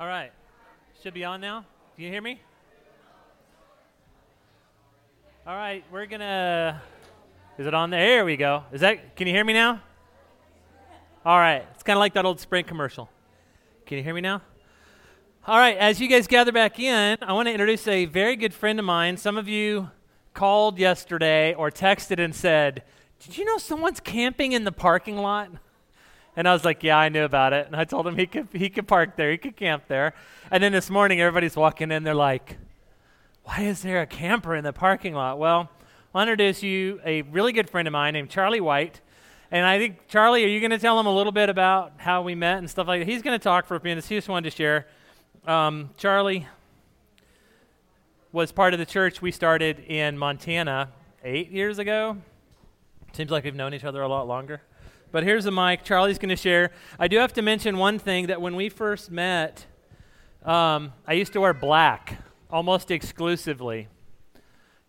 All right. Should be on now. Can you hear me? All right, we're going to Is it on there? There we go. Is that Can you hear me now? All right. It's kind of like that old Sprint commercial. Can you hear me now? All right, as you guys gather back in, I want to introduce a very good friend of mine. Some of you called yesterday or texted and said, Did you know someone's camping in the parking lot? And I was like, Yeah, I knew about it. And I told him he could, he could park there, he could camp there. And then this morning, everybody's walking in, they're like, Why is there a camper in the parking lot? Well, I'll introduce you a really good friend of mine named Charlie White. And I think, Charlie, are you going to tell him a little bit about how we met and stuff like that? He's going to talk for a few minutes. He just wanted to share um, Charlie was part of the church we started in Montana eight years ago. Seems like we've known each other a lot longer. But here's the mic. Charlie's going to share. I do have to mention one thing that when we first met, um, I used to wear black almost exclusively.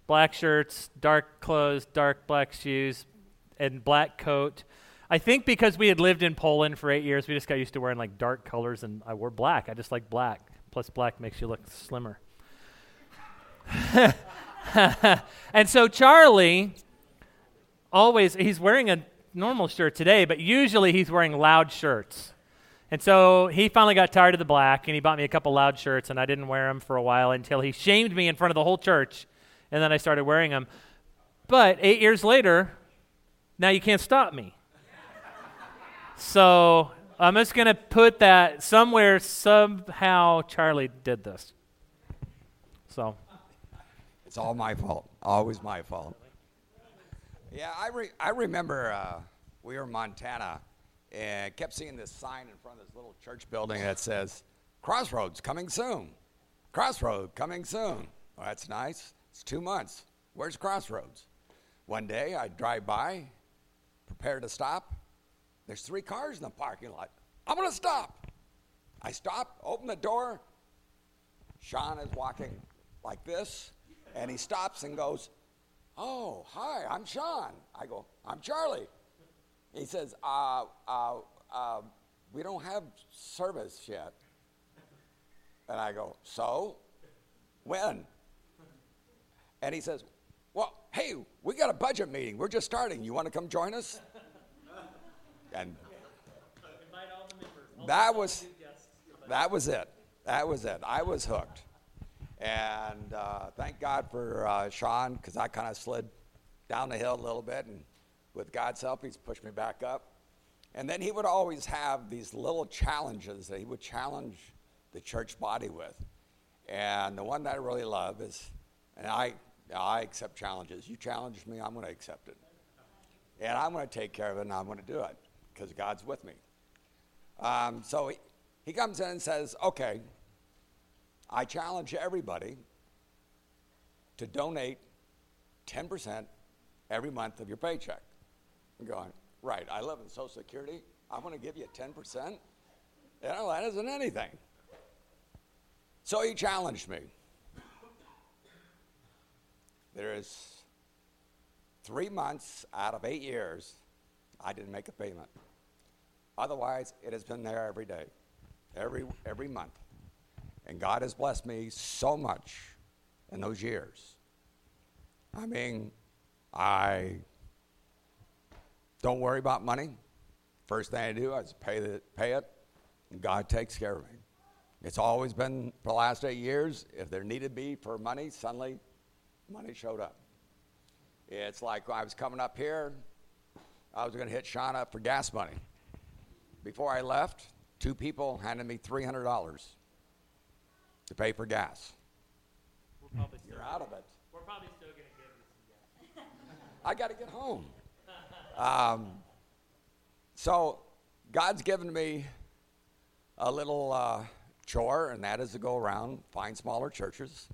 Black shirts, dark clothes, dark black shoes, and black coat. I think because we had lived in Poland for eight years, we just got used to wearing like dark colors, and I wore black. I just like black. Plus, black makes you look slimmer. and so Charlie always he's wearing a normal shirt today, but usually he's wearing loud shirts. And so he finally got tired of the black and he bought me a couple loud shirts and I didn't wear them for a while until he shamed me in front of the whole church and then I started wearing them. But 8 years later, now you can't stop me. So I'm just going to put that somewhere, somehow, Charlie did this. So. It's all my fault. Always my fault. Yeah, I, re- I remember uh, we were in Montana and kept seeing this sign in front of this little church building that says, Crossroads coming soon. Crossroads coming soon. Well, that's nice. It's two months. Where's Crossroads? One day I drive by, prepare to stop. There's three cars in the parking lot. I'm going to stop. I stop, open the door. Sean is walking like this, and he stops and goes, Oh, hi, I'm Sean. I go, I'm Charlie. He says, uh, uh, uh, We don't have service yet. And I go, So? When? And he says, Well, hey, we got a budget meeting. We're just starting. You want to come join us? And that was that was it. That was it. I was hooked. And uh, thank God for uh, Sean because I kind of slid down the hill a little bit, and with God's help, he's pushed me back up. And then he would always have these little challenges that he would challenge the church body with. And the one that I really love is, and I, I accept challenges. You challenge me, I'm going to accept it. And I'm going to take care of it, and I'm going to do it because God's with me. Um, so he, he comes in and says, Okay, I challenge everybody to donate 10% every month of your paycheck. I'm going, Right, I live in Social Security. I'm going to give you 10%? You know, that isn't anything. So he challenged me. There is three months out of eight years, I didn't make a payment. Otherwise, it has been there every day, every, every month. And God has blessed me so much in those years. I mean, I don't worry about money. First thing I do is pay, the, pay it, and God takes care of me. It's always been for the last eight years. If there needed to be for money, suddenly money showed up. It's like I was coming up here, I was going to hit Sean up for gas money. Before I left, two people handed me $300 to pay for gas. You're out of it. We're probably still going to give you some gas. I got to get home. Um, so God's given me a little uh, chore, and that is to go around, find smaller churches,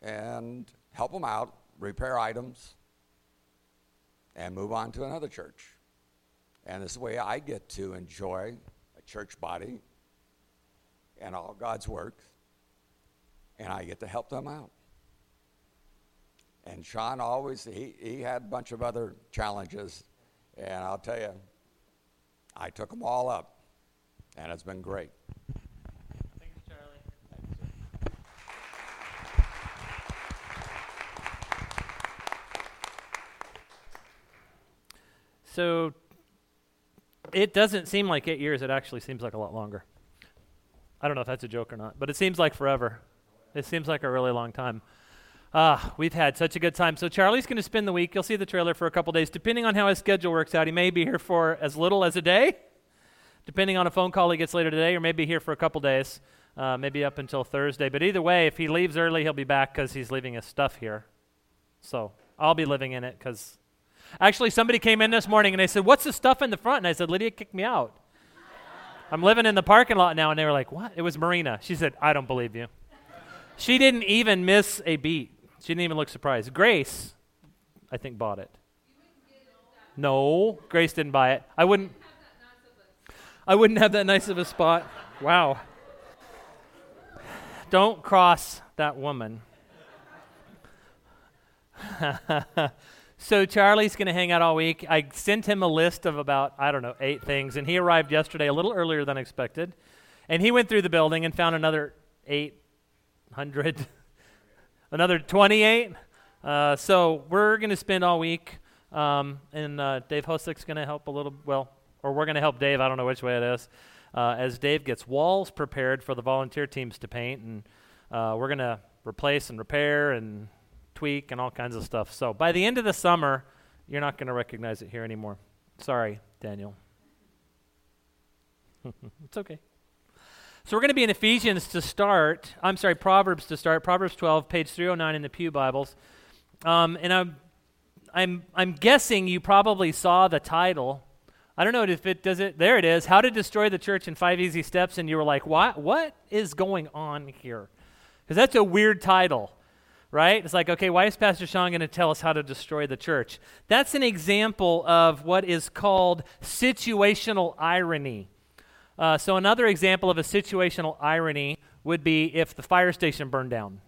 and help them out, repair items, and move on to another church. And this is the way I get to enjoy a church body and all God's work, and I get to help them out. And Sean always, he, he had a bunch of other challenges, and I'll tell you, I took them all up, and it's been great. Thanks, Charlie. So it doesn't seem like eight years. It actually seems like a lot longer. I don't know if that's a joke or not, but it seems like forever. It seems like a really long time. Ah, we've had such a good time. So Charlie's going to spend the week. You'll see the trailer for a couple days. Depending on how his schedule works out, he may be here for as little as a day, depending on a phone call he gets later today, or maybe here for a couple days, uh, maybe up until Thursday. But either way, if he leaves early, he'll be back because he's leaving his stuff here. So I'll be living in it because actually somebody came in this morning and they said, "What's the stuff in the front?" And I said, "Lydia kicked me out. I'm living in the parking lot now." And they were like, "What?" It was Marina. She said, "I don't believe you." She didn't even miss a beat. She didn't even look surprised. Grace, I think, bought it. No, Grace didn't buy it. I wouldn't. I wouldn't have that nice of a spot. Wow. Don't cross that woman. so Charlie's going to hang out all week. I sent him a list of about, I don't know, eight things, and he arrived yesterday a little earlier than expected. And he went through the building and found another 800 Another 28. Uh, so we're going to spend all week, um, and uh, Dave Hosick's going to help a little, well, or we're going to help Dave. I don't know which way it is. Uh, as Dave gets walls prepared for the volunteer teams to paint, and uh, we're going to replace and repair and tweak and all kinds of stuff. So by the end of the summer, you're not going to recognize it here anymore. Sorry, Daniel. it's okay. So we're going to be in Ephesians to start. I'm sorry, Proverbs to start. Proverbs 12, page 309 in the Pew Bibles. Um, and I'm, I'm, I'm guessing you probably saw the title. I don't know if it does it. There it is. How to destroy the church in five easy steps. And you were like, what? What is going on here? Because that's a weird title, right? It's like, okay, why is Pastor Sean going to tell us how to destroy the church? That's an example of what is called situational irony. Uh, so, another example of a situational irony would be if the fire station burned down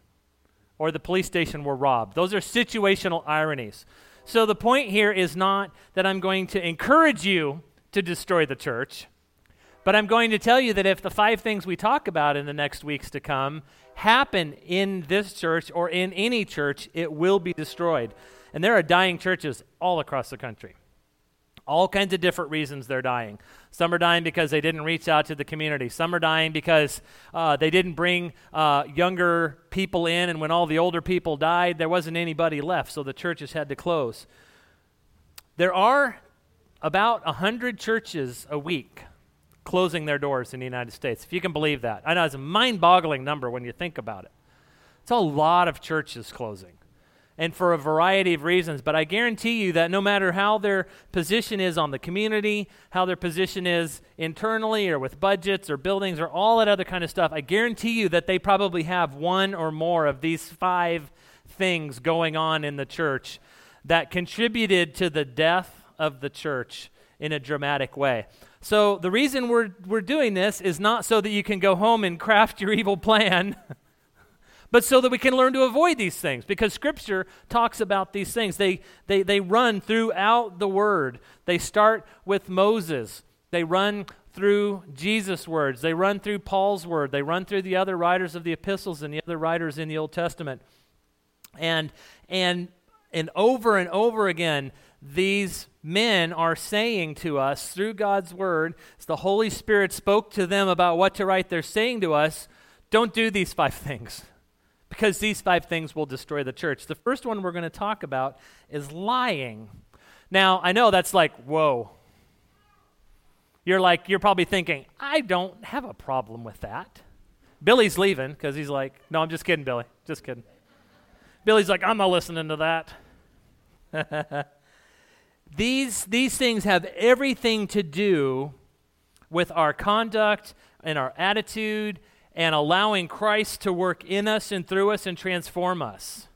or the police station were robbed. Those are situational ironies. So, the point here is not that I'm going to encourage you to destroy the church, but I'm going to tell you that if the five things we talk about in the next weeks to come happen in this church or in any church, it will be destroyed. And there are dying churches all across the country. All kinds of different reasons they're dying. Some are dying because they didn't reach out to the community. Some are dying because uh, they didn't bring uh, younger people in, and when all the older people died, there wasn't anybody left, so the churches had to close. There are about 100 churches a week closing their doors in the United States, if you can believe that. I know it's a mind boggling number when you think about it. It's a lot of churches closing and for a variety of reasons. But I guarantee you that no matter how their position is on the community, how their position is internally or with budgets or buildings or all that other kind of stuff, I guarantee you that they probably have one or more of these five things going on in the church that contributed to the death of the church in a dramatic way. So the reason we're, we're doing this is not so that you can go home and craft your evil plan. but so that we can learn to avoid these things because scripture talks about these things. They, they, they run throughout the word. They start with moses. They run through jesus words. They run through paul's word. They run through the other writers of the epistles and the other writers in the old testament. And and and over and over again these men are saying to us through god's word as the holy spirit spoke to them about what to write they're saying to us don't do these five things because these five things will destroy the church. The first one we're going to talk about is lying. Now, I know that's like, whoa. You're like, you're probably thinking, I don't have a problem with that. Billy's leaving because he's like, no, I'm just kidding, Billy. Just kidding. Billy's like, I'm not listening to that. these, these things have everything to do with our conduct and our attitude and allowing Christ to work in us and through us and transform us.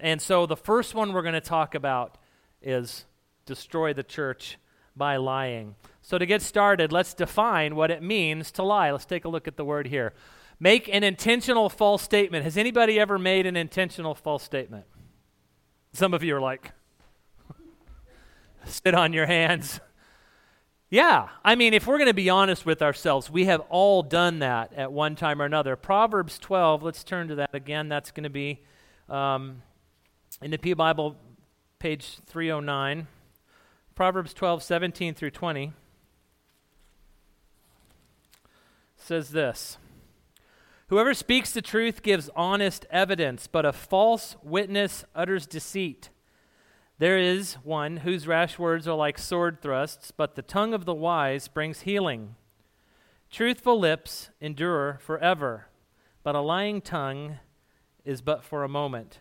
And so the first one we're going to talk about is destroy the church by lying. So to get started, let's define what it means to lie. Let's take a look at the word here. Make an intentional false statement. Has anybody ever made an intentional false statement? Some of you are like, sit on your hands. Yeah, I mean, if we're going to be honest with ourselves, we have all done that at one time or another. Proverbs 12, let's turn to that again. That's going to be um, in the Pew Bible, page 309. Proverbs 12, 17 through 20 says this Whoever speaks the truth gives honest evidence, but a false witness utters deceit. There is one whose rash words are like sword thrusts, but the tongue of the wise brings healing. Truthful lips endure forever, but a lying tongue is but for a moment.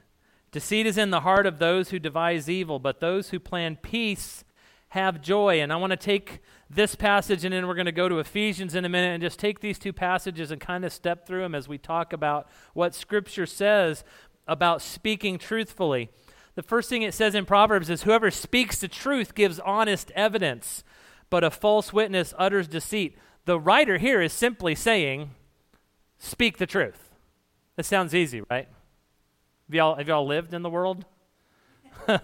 Deceit is in the heart of those who devise evil, but those who plan peace have joy. And I want to take this passage and then we're going to go to Ephesians in a minute and just take these two passages and kind of step through them as we talk about what Scripture says about speaking truthfully. The first thing it says in Proverbs is whoever speaks the truth gives honest evidence, but a false witness utters deceit. The writer here is simply saying, speak the truth. That sounds easy, right? Have y'all, have y'all lived in the world?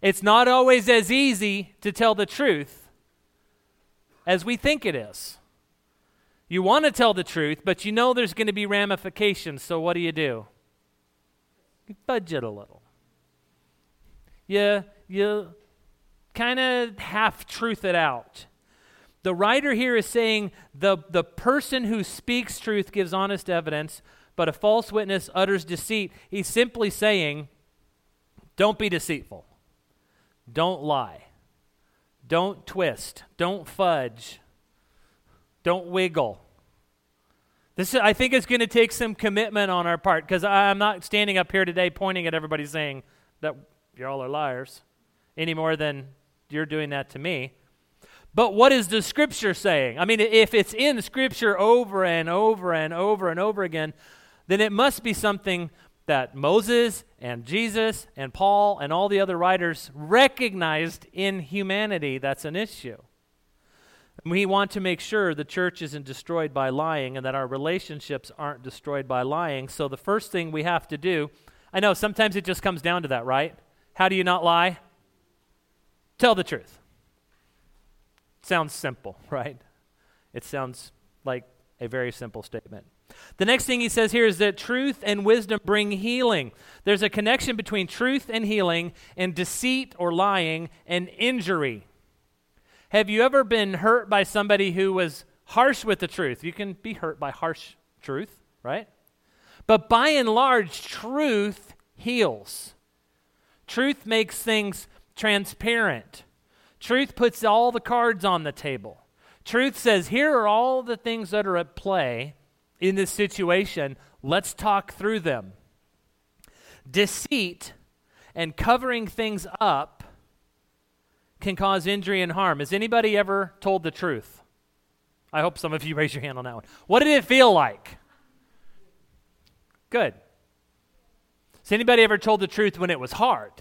it's not always as easy to tell the truth as we think it is. You want to tell the truth, but you know there's going to be ramifications, so what do you do? You budget a little. You, you kind of half truth it out. The writer here is saying the, the person who speaks truth gives honest evidence, but a false witness utters deceit. He's simply saying, don't be deceitful. Don't lie. Don't twist. Don't fudge. Don't wiggle. This, I think, is going to take some commitment on our part because I'm not standing up here today pointing at everybody saying that y'all are liars any more than you're doing that to me. But what is the scripture saying? I mean, if it's in scripture over and over and over and over again, then it must be something that Moses and Jesus and Paul and all the other writers recognized in humanity that's an issue. We want to make sure the church isn't destroyed by lying and that our relationships aren't destroyed by lying. So, the first thing we have to do, I know sometimes it just comes down to that, right? How do you not lie? Tell the truth. Sounds simple, right? It sounds like a very simple statement. The next thing he says here is that truth and wisdom bring healing. There's a connection between truth and healing and deceit or lying and injury. Have you ever been hurt by somebody who was harsh with the truth? You can be hurt by harsh truth, right? But by and large, truth heals. Truth makes things transparent. Truth puts all the cards on the table. Truth says, here are all the things that are at play in this situation. Let's talk through them. Deceit and covering things up can cause injury and harm. Has anybody ever told the truth? I hope some of you raise your hand on that one. What did it feel like? Good. Has anybody ever told the truth when it was hard?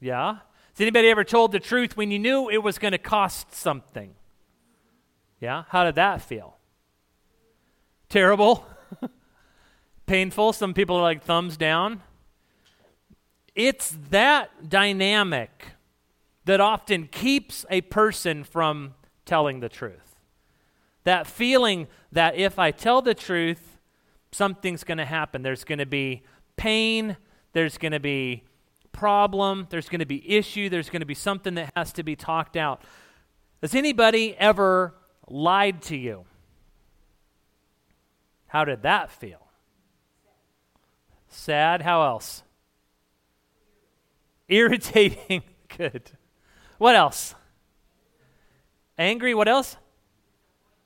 Yeah? Has anybody ever told the truth when you knew it was going to cost something? Yeah? How did that feel? Terrible? Painful? Some people are like thumbs down. It's that dynamic that often keeps a person from telling the truth. That feeling that if I tell the truth, something's going to happen. There's going to be pain, there's going to be problem, there's going to be issue, there's going to be something that has to be talked out. Has anybody ever lied to you? How did that feel? Sad. How else? Irritating. Good. What else? Angry. What else?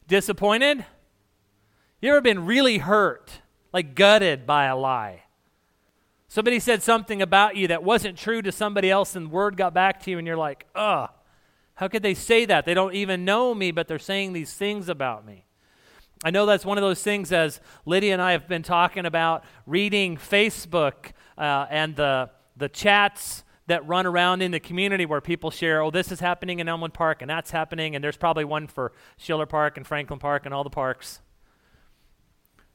Disappointed. You ever been really hurt, like gutted by a lie? Somebody said something about you that wasn't true to somebody else, and word got back to you, and you're like, ugh, how could they say that? They don't even know me, but they're saying these things about me. I know that's one of those things as Lydia and I have been talking about reading Facebook uh, and the, the chats that run around in the community where people share, oh, this is happening in Elmwood Park and that's happening, and there's probably one for Schiller Park and Franklin Park and all the parks.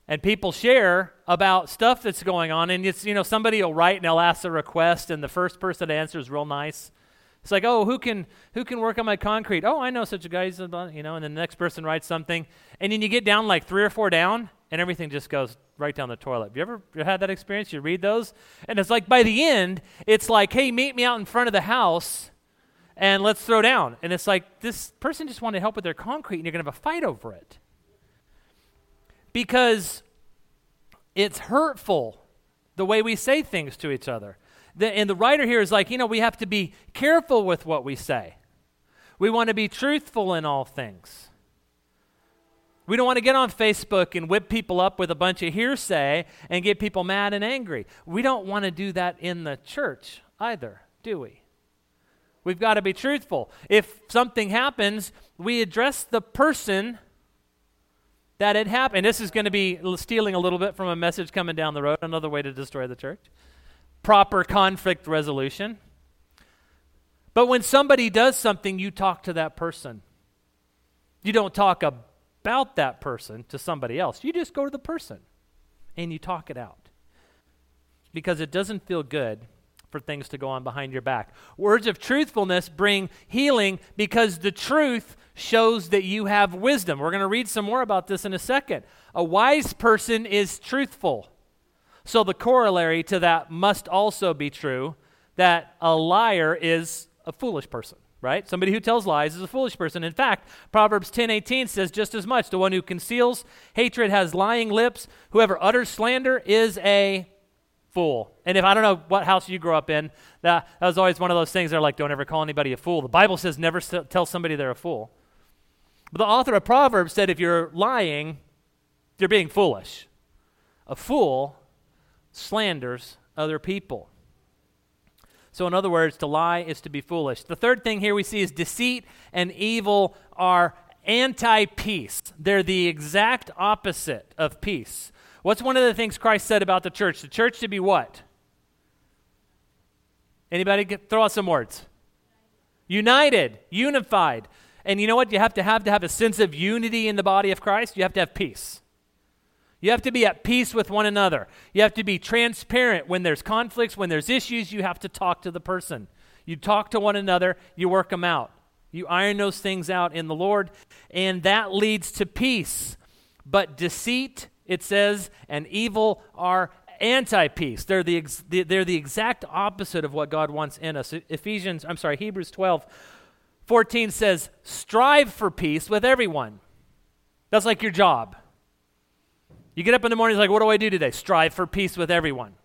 And people share about stuff that's going on, and it's, you know, somebody will write and they'll ask a request, and the first person to answer is real nice. It's like, oh, who can who can work on my concrete? Oh, I know such a guy. You know, and then the next person writes something, and then you get down like three or four down, and everything just goes right down the toilet. Have you ever had that experience? You read those, and it's like by the end, it's like, hey, meet me out in front of the house and let's throw down. And it's like, this person just wanted help with their concrete, and you're going to have a fight over it. Because it's hurtful the way we say things to each other. The, and the writer here is like, you know, we have to be careful with what we say. We want to be truthful in all things. We don't want to get on Facebook and whip people up with a bunch of hearsay and get people mad and angry. We don't want to do that in the church either, do we? We've got to be truthful. If something happens, we address the person that it happened. This is going to be stealing a little bit from a message coming down the road, another way to destroy the church. Proper conflict resolution. But when somebody does something, you talk to that person. You don't talk about that person to somebody else. You just go to the person and you talk it out. Because it doesn't feel good for things to go on behind your back. Words of truthfulness bring healing because the truth shows that you have wisdom. We're going to read some more about this in a second. A wise person is truthful. So the corollary to that must also be true that a liar is a foolish person right? Somebody who tells lies is a foolish person. In fact, Proverbs 10:18 says just as much, the one who conceals hatred has lying lips, whoever utters slander is a fool. And if I don't know what house you grew up in, that, that was always one of those things they're like, don't ever call anybody a fool. The Bible says never tell somebody they're a fool. But the author of Proverbs said if you're lying, you're being foolish. A fool slanders other people. So, in other words, to lie is to be foolish. The third thing here we see is deceit and evil are anti peace. They're the exact opposite of peace. What's one of the things Christ said about the church? The church to be what? Anybody get, throw out some words? United, unified. And you know what you have to have to have a sense of unity in the body of Christ? You have to have peace. You have to be at peace with one another. You have to be transparent when there's conflicts, when there's issues, you have to talk to the person. You talk to one another, you work them out. You iron those things out in the Lord, and that leads to peace. But deceit it says, and evil are anti peace. They're the, ex- they're the exact opposite of what God wants in us. Ephesians, I'm sorry, Hebrews 12, 14 says, strive for peace with everyone. That's like your job. You get up in the morning, it's like, what do I do today? Strive for peace with everyone.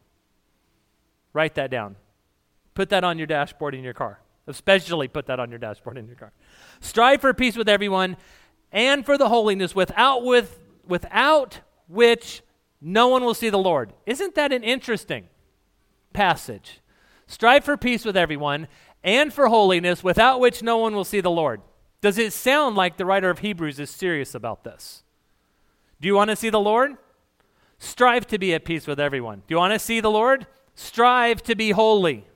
Write that down. Put that on your dashboard in your car. Especially put that on your dashboard in your car. Strive for peace with everyone and for the holiness without with without which no one will see the Lord. Isn't that an interesting passage? Strive for peace with everyone and for holiness, without which no one will see the Lord. Does it sound like the writer of Hebrews is serious about this? Do you want to see the Lord? Strive to be at peace with everyone. Do you want to see the Lord? Strive to be holy.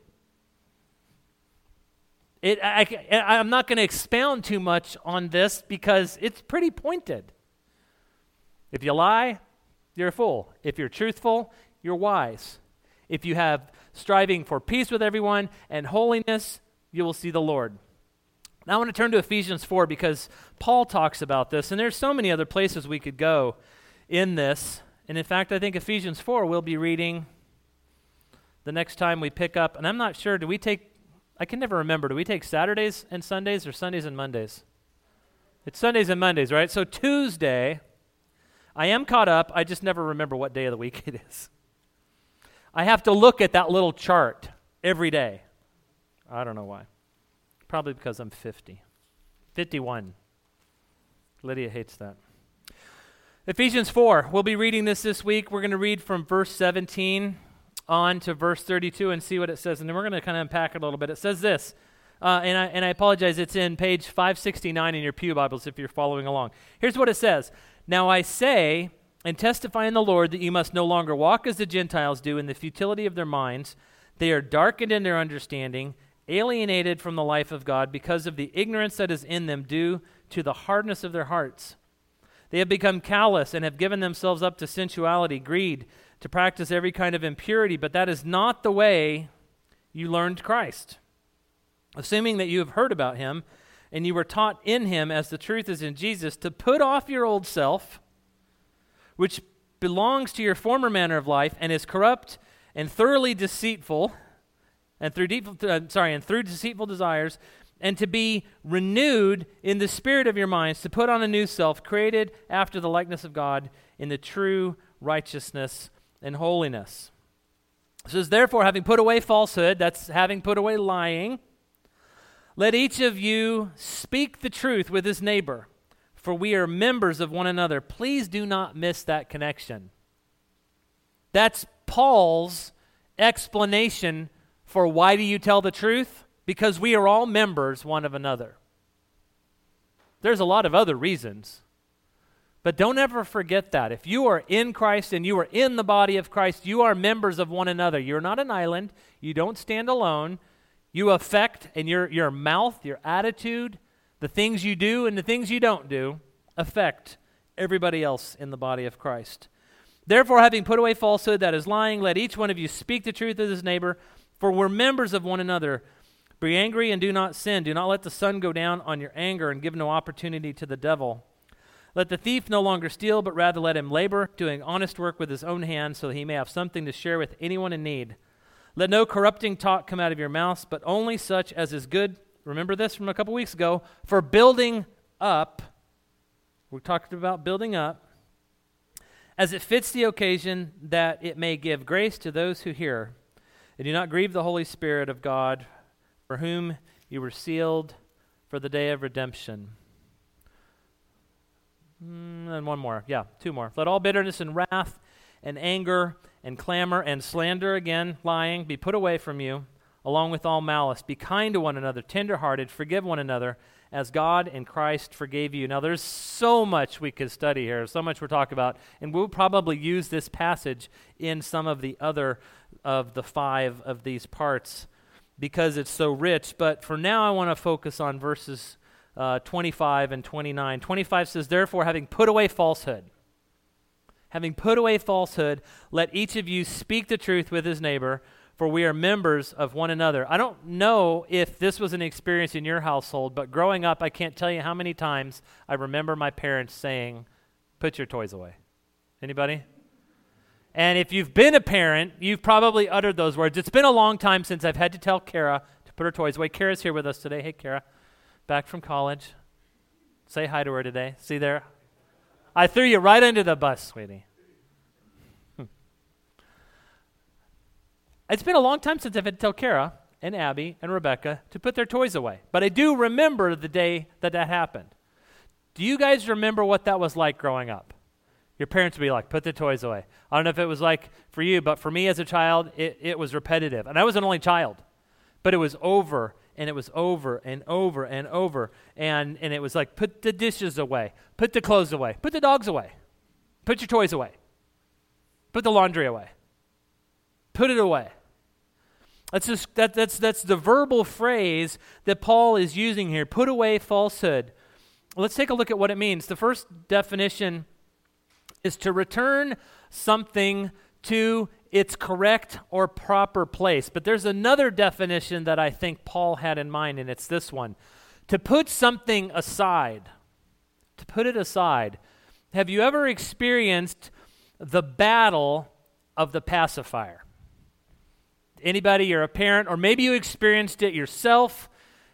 It, I, I'm not going to expound too much on this because it's pretty pointed. If you lie, you're a fool. If you're truthful, you're wise. If you have striving for peace with everyone and holiness, you will see the Lord. Now I want to turn to Ephesians 4 because Paul talks about this, and there's so many other places we could go in this. And in fact, I think Ephesians 4 we'll be reading the next time we pick up. And I'm not sure, do we take, I can never remember, do we take Saturdays and Sundays or Sundays and Mondays? It's Sundays and Mondays, right? So Tuesday, I am caught up. I just never remember what day of the week it is. I have to look at that little chart every day. I don't know why. Probably because I'm 50. 51. Lydia hates that. Ephesians 4. We'll be reading this this week. We're going to read from verse 17 on to verse 32 and see what it says. And then we're going to kind of unpack it a little bit. It says this, uh, and, I, and I apologize, it's in page 569 in your Pew Bibles if you're following along. Here's what it says now I say and testify in the Lord that you must no longer walk as the Gentiles do in the futility of their minds. They are darkened in their understanding, alienated from the life of God because of the ignorance that is in them due to the hardness of their hearts. They have become callous and have given themselves up to sensuality, greed, to practice every kind of impurity, but that is not the way you learned Christ. Assuming that you have heard about him and you were taught in him, as the truth is in Jesus, to put off your old self, which belongs to your former manner of life and is corrupt and thoroughly deceitful, and through deep, uh, sorry, and through deceitful desires, and to be renewed in the spirit of your minds, to put on a new self, created after the likeness of God in the true righteousness and holiness. Says, therefore, having put away falsehood, that's having put away lying, let each of you speak the truth with his neighbor, for we are members of one another. Please do not miss that connection. That's Paul's explanation for why do you tell the truth? Because we are all members one of another. There's a lot of other reasons. But don't ever forget that. If you are in Christ and you are in the body of Christ, you are members of one another. You're not an island. You don't stand alone. You affect, and your, your mouth, your attitude, the things you do and the things you don't do affect everybody else in the body of Christ. Therefore, having put away falsehood that is lying, let each one of you speak the truth with his neighbor, for we're members of one another. Be angry and do not sin. Do not let the sun go down on your anger and give no opportunity to the devil. Let the thief no longer steal, but rather let him labor, doing honest work with his own hands, so that he may have something to share with anyone in need. Let no corrupting talk come out of your mouths, but only such as is good. Remember this from a couple weeks ago for building up. We talked about building up. As it fits the occasion, that it may give grace to those who hear. And do not grieve the Holy Spirit of God, for whom you were sealed for the day of redemption. Mm, and one more. Yeah, two more. Let all bitterness and wrath and anger and clamor and slander, again, lying, be put away from you, along with all malice. Be kind to one another, tenderhearted, forgive one another, as God and Christ forgave you. Now, there's so much we could study here, so much we're talking about, and we'll probably use this passage in some of the other of the five of these parts because it's so rich. But for now, I want to focus on verses uh, 25 and 29. 25 says, Therefore, having put away falsehood, having put away falsehood, let each of you speak the truth with his neighbor, for we are members of one another. I don't know if this was an experience in your household, but growing up, I can't tell you how many times I remember my parents saying, Put your toys away. Anybody? And if you've been a parent, you've probably uttered those words. It's been a long time since I've had to tell Kara to put her toys away. Kara's here with us today. Hey, Kara back from college. Say hi to her today. See there? I threw you right under the bus, sweetie. It's been a long time since I've had to tell Kara and Abby and Rebecca to put their toys away. But I do remember the day that that happened. Do you guys remember what that was like growing up? Your parents would be like, put the toys away. I don't know if it was like for you, but for me as a child, it, it was repetitive. And I was an only child. But it was over and it was over and over and over. And, and it was like, put the dishes away, put the clothes away, put the dogs away, put your toys away, put the laundry away, put it away. That's, just, that, that's, that's the verbal phrase that Paul is using here put away falsehood. Let's take a look at what it means. The first definition is to return something to its correct or proper place. But there's another definition that I think Paul had in mind, and it's this one to put something aside. To put it aside. Have you ever experienced the battle of the pacifier? Anybody, you're a parent, or maybe you experienced it yourself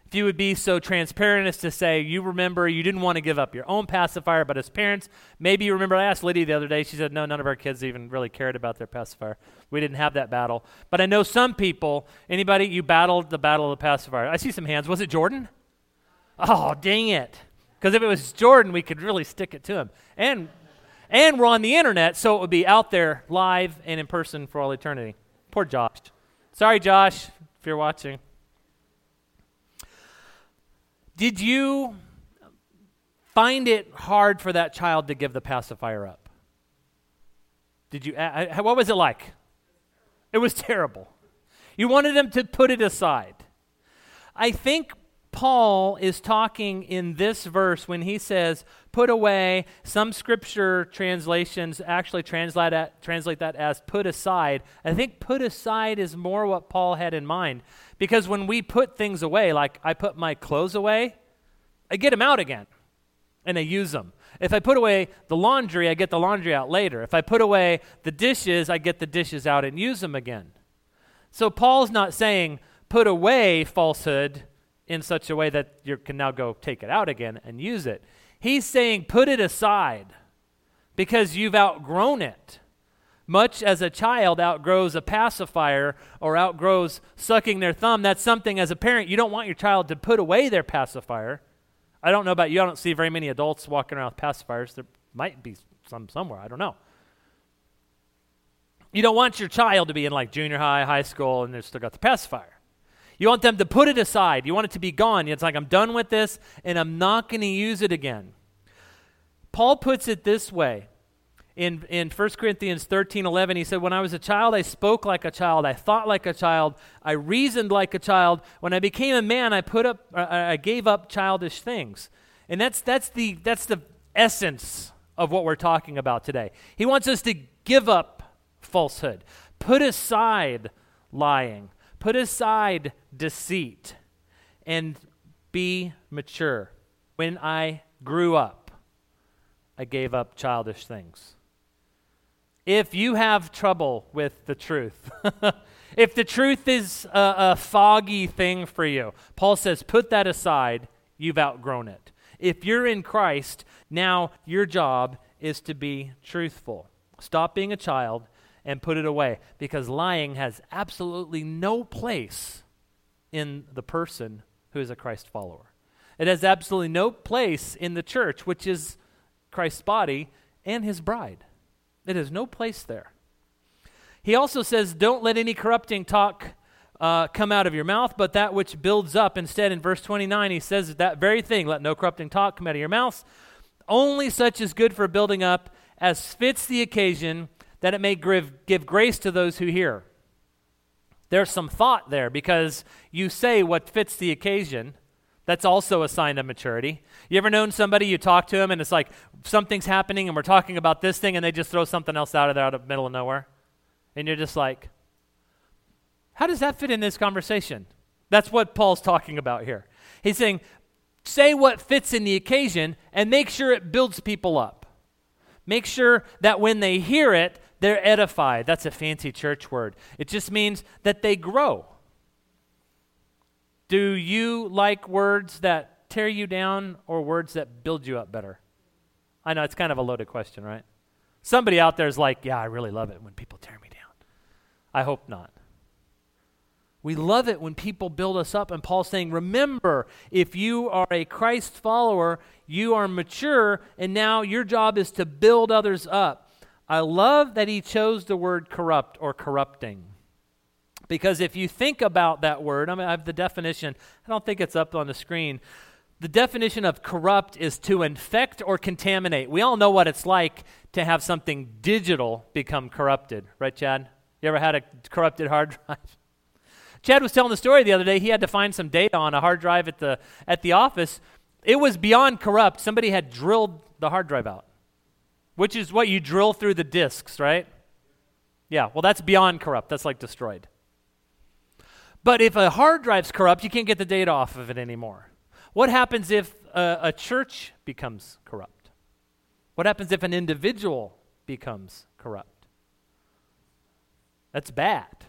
if you would be so transparent as to say you remember you didn't want to give up your own pacifier, but as parents, maybe you remember I asked Lydia the other day, she said, no, none of our kids even really cared about their pacifier. We didn't have that battle. But I know some people, anybody, you battled the battle of the pacifier. I see some hands. Was it Jordan? Oh, dang it. Because if it was Jordan, we could really stick it to him. And and we're on the internet, so it would be out there live and in person for all eternity. Poor Josh. Sorry, Josh, if you're watching. Did you find it hard for that child to give the pacifier up? Did you? What was it like? It was terrible. You wanted them to put it aside. I think Paul is talking in this verse when he says, put away. Some scripture translations actually translate that, translate that as put aside. I think put aside is more what Paul had in mind. Because when we put things away, like I put my clothes away, I get them out again and I use them. If I put away the laundry, I get the laundry out later. If I put away the dishes, I get the dishes out and use them again. So Paul's not saying put away falsehood in such a way that you can now go take it out again and use it. He's saying put it aside because you've outgrown it. Much as a child outgrows a pacifier or outgrows sucking their thumb, that's something as a parent you don't want your child to put away their pacifier. I don't know about you, I don't see very many adults walking around with pacifiers. There might be some somewhere, I don't know. You don't want your child to be in like junior high, high school, and they've still got the pacifier. You want them to put it aside. You want it to be gone. It's like, I'm done with this and I'm not going to use it again. Paul puts it this way in, in 1 Corinthians 13 11. He said, When I was a child, I spoke like a child. I thought like a child. I reasoned like a child. When I became a man, I, put up, uh, I gave up childish things. And that's, that's, the, that's the essence of what we're talking about today. He wants us to give up falsehood, put aside lying, put aside deceit and be mature. When I grew up, I gave up childish things. If you have trouble with the truth, if the truth is a, a, foggy thing for you, Paul says, put that aside. You've outgrown it. If you're in Christ, now your job is to be truthful. Stop being a child and put it away because lying has absolutely no place in the person who is a Christ follower. It has absolutely no place in the church, which is Christ's body and his bride. It has no place there. He also says, Don't let any corrupting talk uh, come out of your mouth, but that which builds up. Instead, in verse 29, he says that very thing let no corrupting talk come out of your mouth. Only such is good for building up as fits the occasion, that it may give, give grace to those who hear. There's some thought there because you say what fits the occasion. That's also a sign of maturity. You ever known somebody, you talk to them, and it's like something's happening, and we're talking about this thing, and they just throw something else out of there out of middle of nowhere? And you're just like, how does that fit in this conversation? That's what Paul's talking about here. He's saying, say what fits in the occasion and make sure it builds people up. Make sure that when they hear it, they're edified. That's a fancy church word. It just means that they grow. Do you like words that tear you down or words that build you up better? I know it's kind of a loaded question, right? Somebody out there is like, yeah, I really love it when people tear me down. I hope not. We love it when people build us up. And Paul's saying, remember, if you are a Christ follower, you are mature, and now your job is to build others up. I love that he chose the word corrupt or corrupting. Because if you think about that word, I mean, I have the definition, I don't think it's up on the screen. The definition of corrupt is to infect or contaminate. We all know what it's like to have something digital become corrupted, right, Chad? You ever had a corrupted hard drive? Chad was telling the story the other day. He had to find some data on a hard drive at the, at the office. It was beyond corrupt. Somebody had drilled the hard drive out which is what you drill through the discs, right? Yeah, well, that's beyond corrupt. That's like destroyed. But if a hard drive's corrupt, you can't get the data off of it anymore. What happens if a, a church becomes corrupt? What happens if an individual becomes corrupt? That's bad.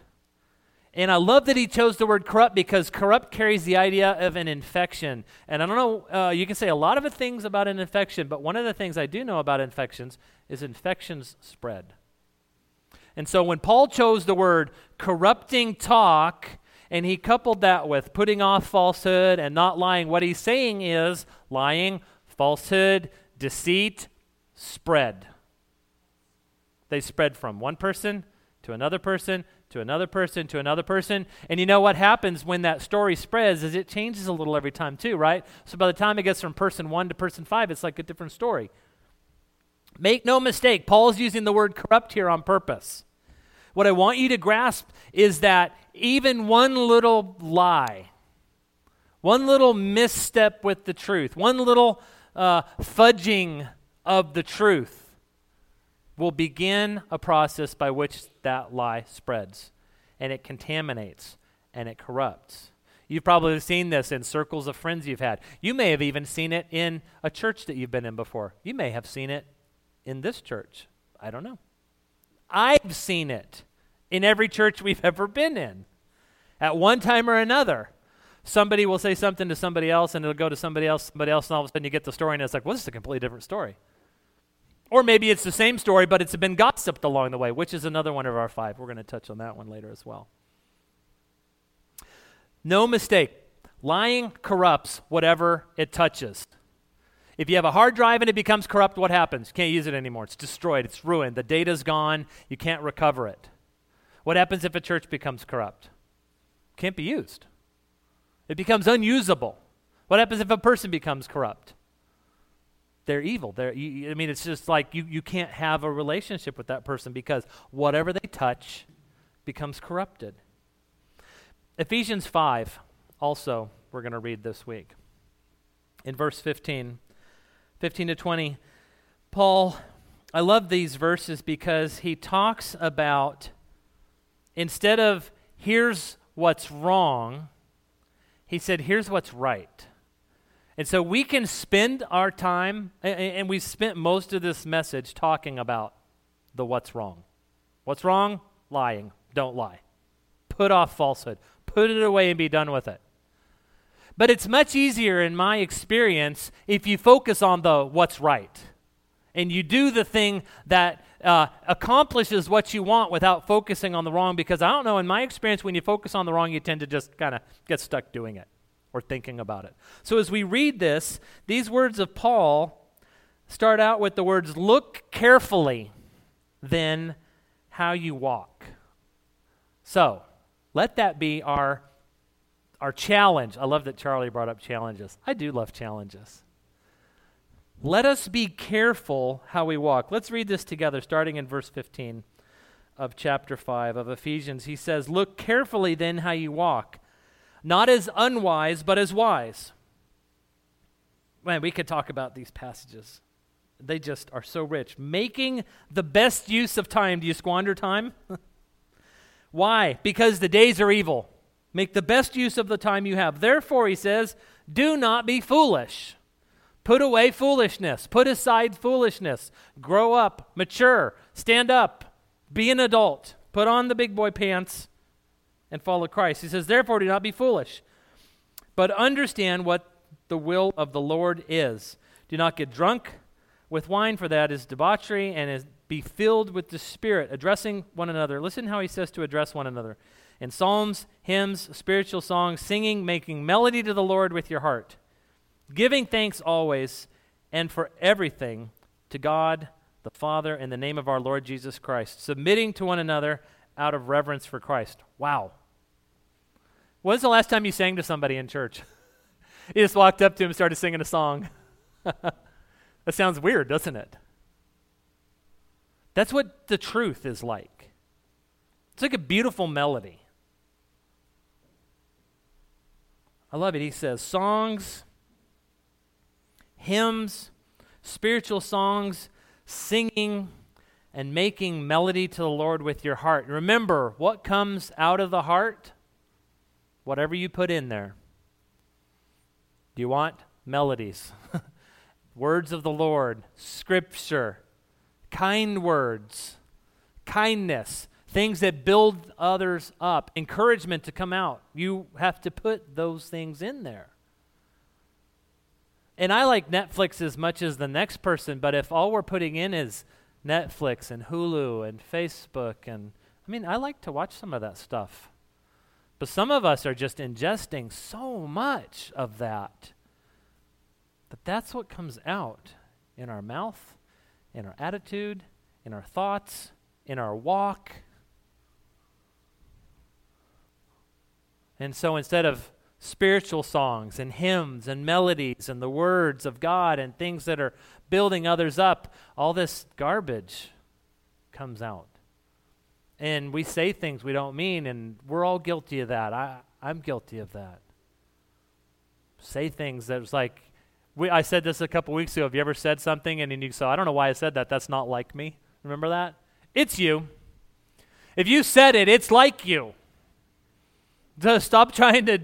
And I love that he chose the word corrupt because corrupt carries the idea of an infection. And I don't know, uh, you can say a lot of things about an infection, but one of the things I do know about infections is infections spread. And so when Paul chose the word corrupting talk, and he coupled that with putting off falsehood and not lying, what he's saying is lying, falsehood, deceit spread. They spread from one person to another person to another person to another person. And you know what happens when that story spreads is it changes a little every time too, right? So by the time it gets from person 1 to person 5, it's like a different story. Make no mistake, Paul's using the word corrupt here on purpose. What I want you to grasp is that even one little lie, one little misstep with the truth, one little uh, fudging of the truth will begin a process by which that lie spreads and it contaminates and it corrupts. You've probably seen this in circles of friends you've had. You may have even seen it in a church that you've been in before. You may have seen it in this church. I don't know. I've seen it in every church we've ever been in. At one time or another, somebody will say something to somebody else and it'll go to somebody else, somebody else, and all of a sudden you get the story and it's like, well, this is a completely different story. Or maybe it's the same story, but it's been gossiped along the way, which is another one of our five. We're going to touch on that one later as well. No mistake, lying corrupts whatever it touches. If you have a hard drive and it becomes corrupt, what happens? You can't use it anymore. It's destroyed, it's ruined. The data's gone, you can't recover it. What happens if a church becomes corrupt? Can't be used. It becomes unusable. What happens if a person becomes corrupt? They're evil. They're, I mean, it's just like you, you can't have a relationship with that person because whatever they touch becomes corrupted. Ephesians 5, also, we're going to read this week. In verse 15, 15 to 20, Paul, I love these verses because he talks about instead of here's what's wrong, he said, here's what's right. And so we can spend our time, and we spent most of this message talking about the what's wrong. What's wrong? Lying. Don't lie. Put off falsehood. Put it away and be done with it. But it's much easier, in my experience, if you focus on the what's right and you do the thing that uh, accomplishes what you want without focusing on the wrong. Because I don't know, in my experience, when you focus on the wrong, you tend to just kind of get stuck doing it or thinking about it. So as we read this, these words of Paul start out with the words, Look carefully then how you walk. So, let that be our, our challenge. I love that Charlie brought up challenges. I do love challenges. Let us be careful how we walk. Let's read this together, starting in verse 15 of chapter 5 of Ephesians. He says, Look carefully then how you walk, not as unwise, but as wise. Man, we could talk about these passages. They just are so rich. Making the best use of time. Do you squander time? Why? Because the days are evil. Make the best use of the time you have. Therefore, he says, do not be foolish. Put away foolishness. Put aside foolishness. Grow up, mature, stand up, be an adult. Put on the big boy pants and follow Christ. He says, Therefore, do not be foolish, but understand what the will of the Lord is. Do not get drunk with wine, for that is debauchery, and is be filled with the Spirit, addressing one another. Listen how he says to address one another. In psalms, hymns, spiritual songs, singing, making melody to the Lord with your heart, giving thanks always and for everything to God the Father in the name of our Lord Jesus Christ, submitting to one another out of reverence for Christ. Wow. When's the last time you sang to somebody in church? you just walked up to him and started singing a song. that sounds weird, doesn't it? That's what the truth is like. It's like a beautiful melody. I love it. He says, songs, hymns, spiritual songs, singing, and making melody to the Lord with your heart. Remember, what comes out of the heart? Whatever you put in there. Do you want melodies? Words of the Lord, scripture, kind words, kindness, things that build others up, encouragement to come out. You have to put those things in there. And I like Netflix as much as the next person, but if all we're putting in is Netflix and Hulu and Facebook and I mean, I like to watch some of that stuff. But some of us are just ingesting so much of that. But that's what comes out in our mouth in our attitude, in our thoughts, in our walk. And so instead of spiritual songs and hymns and melodies and the words of God and things that are building others up, all this garbage comes out. And we say things we don't mean, and we're all guilty of that. I, I'm guilty of that. Say things that was like, we, I said this a couple weeks ago. Have you ever said something and then you say, I don't know why I said that. That's not like me. Remember that? It's you. If you said it, it's like you. So stop trying to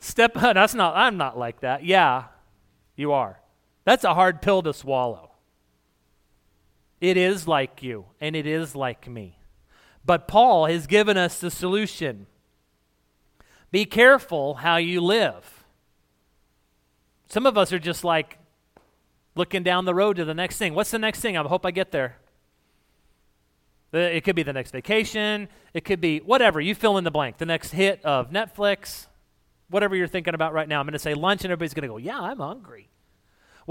Step up. that's not I'm not like that. Yeah, you are. That's a hard pill to swallow. It is like you and it is like me. But Paul has given us the solution. Be careful how you live. Some of us are just like looking down the road to the next thing. What's the next thing? I hope I get there. Uh, it could be the next vacation. It could be whatever. You fill in the blank. The next hit of Netflix, whatever you're thinking about right now. I'm going to say lunch, and everybody's going to go, Yeah, I'm hungry.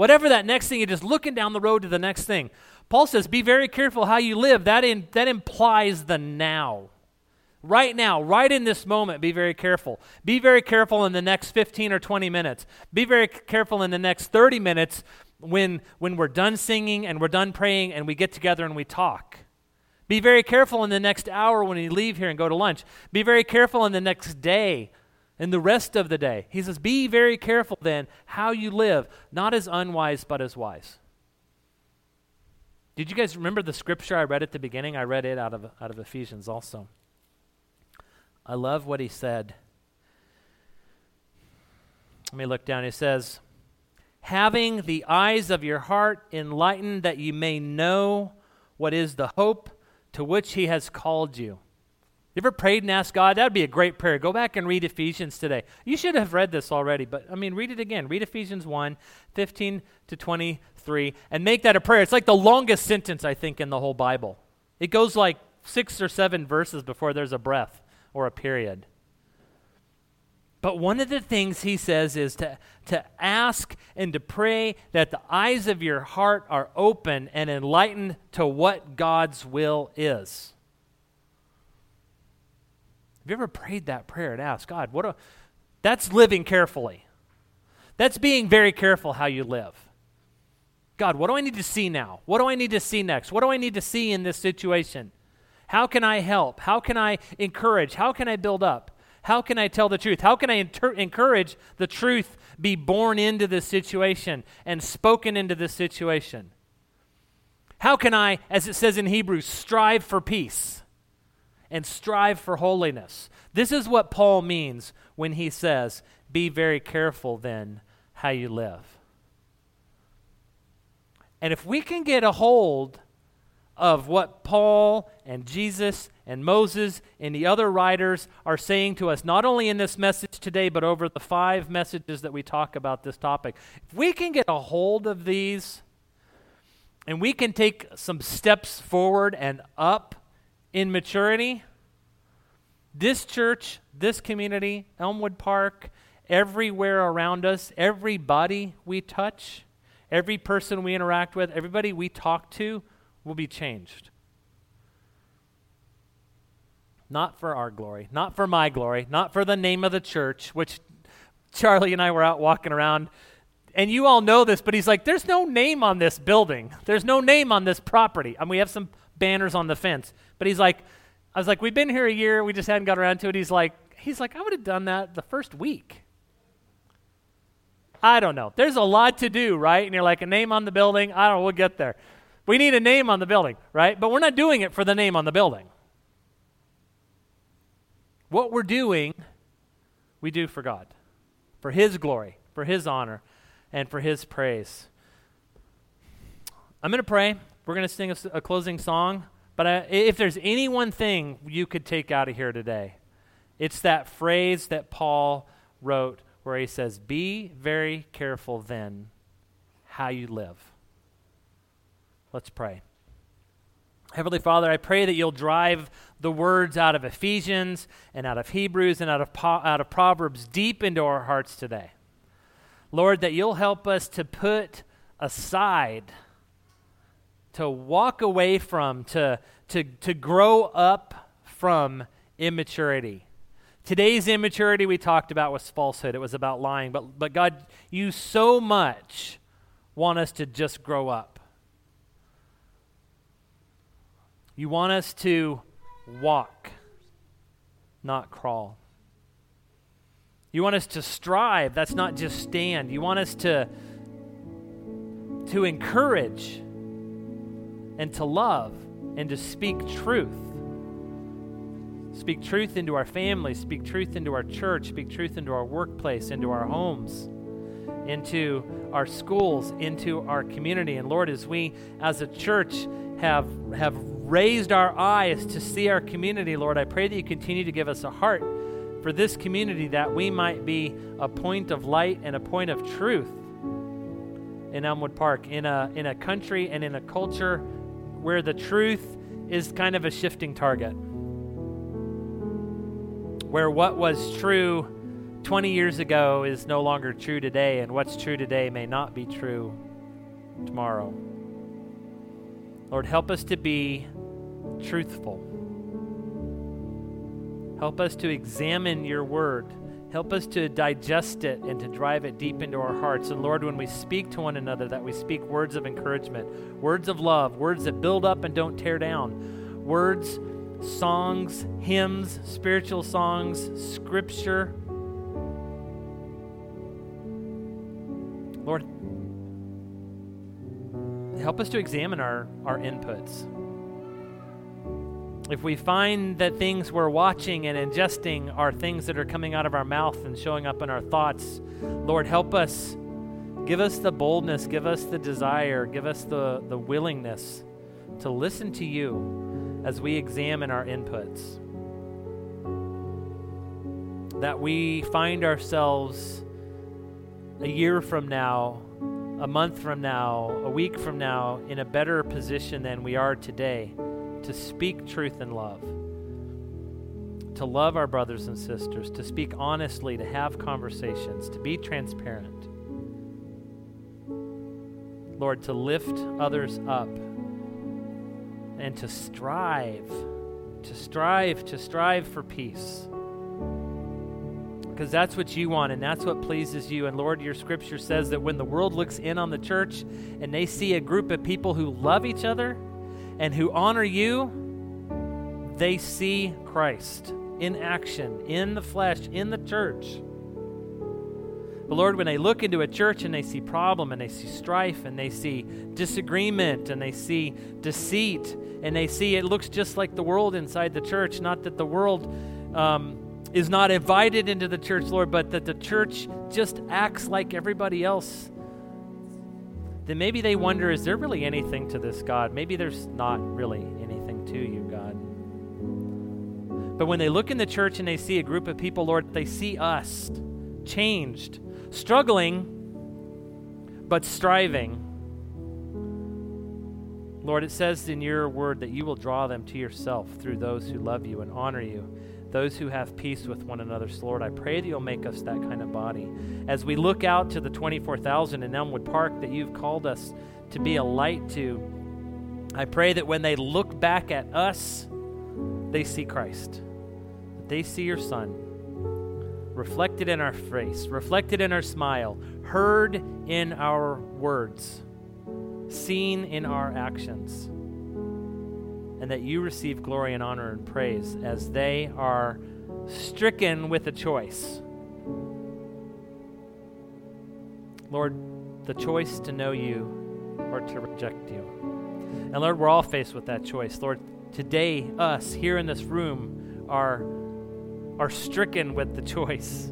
Whatever that next thing, you're just looking down the road to the next thing. Paul says, Be very careful how you live. That, in, that implies the now. Right now, right in this moment, be very careful. Be very careful in the next 15 or 20 minutes. Be very careful in the next 30 minutes when, when we're done singing and we're done praying and we get together and we talk. Be very careful in the next hour when you leave here and go to lunch. Be very careful in the next day and the rest of the day. He says, Be very careful then how you live, not as unwise, but as wise. Did you guys remember the scripture I read at the beginning? I read it out of, out of Ephesians also. I love what he said. Let me look down. He says, Having the eyes of your heart enlightened, that you may know what is the hope to which he has called you you ever prayed and asked God? That would be a great prayer. Go back and read Ephesians today. You should have read this already, but I mean, read it again. Read Ephesians 1 15 to 23 and make that a prayer. It's like the longest sentence, I think, in the whole Bible. It goes like six or seven verses before there's a breath or a period. But one of the things he says is to, to ask and to pray that the eyes of your heart are open and enlightened to what God's will is. Have you ever prayed that prayer and asked God, what a, that's living carefully. That's being very careful how you live. God, what do I need to see now? What do I need to see next? What do I need to see in this situation? How can I help? How can I encourage? How can I build up? How can I tell the truth? How can I inter- encourage the truth be born into this situation and spoken into this situation? How can I, as it says in Hebrews, strive for peace? And strive for holiness. This is what Paul means when he says, Be very careful then how you live. And if we can get a hold of what Paul and Jesus and Moses and the other writers are saying to us, not only in this message today, but over the five messages that we talk about this topic, if we can get a hold of these and we can take some steps forward and up in maturity, this church, this community, Elmwood Park, everywhere around us, everybody we touch, every person we interact with, everybody we talk to will be changed. Not for our glory, not for my glory, not for the name of the church, which Charlie and I were out walking around. And you all know this, but he's like, there's no name on this building. There's no name on this property. Mean, we have some banners on the fence. But he's like, I was like, we've been here a year. We just hadn't got around to it. He's like, he's like, I would have done that the first week. I don't know. There's a lot to do, right? And you're like, a name on the building. I don't know. We'll get there. We need a name on the building, right? But we're not doing it for the name on the building. What we're doing, we do for God, for His glory, for His honor, and for His praise. I'm going to pray. We're going to sing a, a closing song. But I, if there's any one thing you could take out of here today, it's that phrase that Paul wrote where he says, Be very careful then how you live. Let's pray. Heavenly Father, I pray that you'll drive the words out of Ephesians and out of Hebrews and out of, out of Proverbs deep into our hearts today. Lord, that you'll help us to put aside to walk away from, to, to, to grow up from immaturity. Today's immaturity we talked about was falsehood, it was about lying. But, but God, you so much want us to just grow up. You want us to walk, not crawl. You want us to strive, that's not just stand. You want us to, to encourage and to love and to speak truth. Speak truth into our families, speak truth into our church, speak truth into our workplace, into our homes, into our schools, into our community. And Lord, as we as a church have have raised our eyes to see our community, Lord, I pray that you continue to give us a heart for this community that we might be a point of light and a point of truth in Elmwood Park, in a, in a country and in a culture where the truth is kind of a shifting target. Where what was true 20 years ago is no longer true today, and what's true today may not be true tomorrow. Lord, help us to be truthful. Help us to examine your word. Help us to digest it and to drive it deep into our hearts. And Lord, when we speak to one another, that we speak words of encouragement, words of love, words that build up and don't tear down, words, songs, hymns, spiritual songs, scripture. Lord, help us to examine our, our inputs if we find that things we're watching and ingesting are things that are coming out of our mouth and showing up in our thoughts, Lord, help us. Give us the boldness, give us the desire, give us the, the willingness to listen to you as we examine our inputs. That we find ourselves a year from now, a month from now, a week from now, in a better position than we are today to speak truth and love, to love our brothers and sisters, to speak honestly, to have conversations, to be transparent. Lord, to lift others up and to strive, to strive, to strive for peace. Because that's what you want and that's what pleases you. And Lord, your scripture says that when the world looks in on the church and they see a group of people who love each other, and who honor you, they see Christ in action, in the flesh, in the church. But Lord, when they look into a church and they see problem and they see strife and they see disagreement and they see deceit and they see it looks just like the world inside the church, not that the world um, is not invited into the church, Lord, but that the church just acts like everybody else then maybe they wonder is there really anything to this God? Maybe there's not really anything to you, God. But when they look in the church and they see a group of people, Lord, they see us changed, struggling, but striving. Lord, it says in your word that you will draw them to yourself through those who love you and honor you those who have peace with one another. So, Lord, I pray that you'll make us that kind of body. As we look out to the 24,000 in Elmwood Park that you've called us to be a light to, I pray that when they look back at us, they see Christ. That they see your Son reflected in our face, reflected in our smile, heard in our words, seen in our actions and that you receive glory and honor and praise as they are stricken with a choice. Lord, the choice to know you or to reject you. And Lord, we're all faced with that choice. Lord, today, us here in this room are, are stricken with the choice.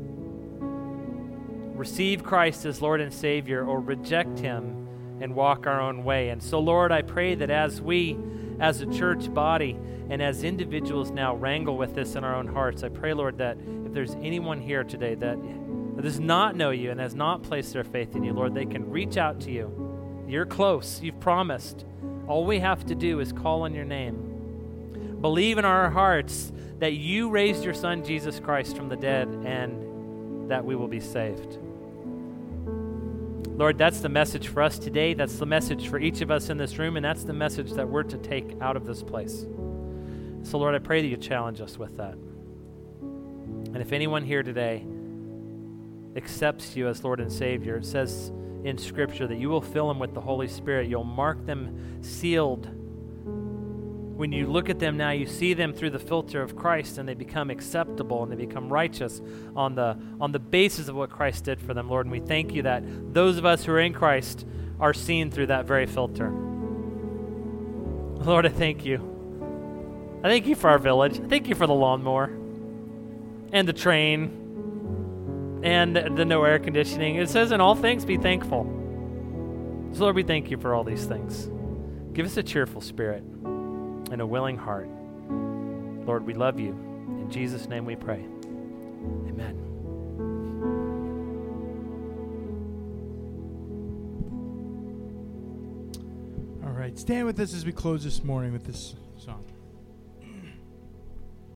Receive Christ as Lord and Savior or reject Him and walk our own way. And so, Lord, I pray that as we as a church body and as individuals now wrangle with this in our own hearts. I pray, Lord, that if there's anyone here today that, does not know you and has not placed their faith in you, Lord, they can reach out to you. You're close, you've promised. All we have to do is call on your name. Believe in our hearts that you raised your Son, Jesus Christ, from the dead and that we will be saved. Lord, that's the message for us today. That's the message for each of us in this room, and that's the message that we're to take out of this place. So, Lord, I pray that you challenge us with that. And if anyone here today accepts you as Lord and Savior, it says in Scripture that you will fill them with the Holy Spirit. You'll mark them sealed when you look at them now, you see them through the filter of Christ and they become acceptable and they become righteous on the, on the basis of what Christ did for them, Lord. And we thank you that those of us who are in Christ are seen through that very filter. Lord, I thank you. I thank you for our village. I thank you for the lawnmower and the train and the no air conditioning. It says, in all things, be thankful. So, Lord, we thank you for all these things. Give us a cheerful spirit and a willing heart. Lord, we love you. In Jesus' name we pray. Amen. All right, stand with us as we close this morning with this song.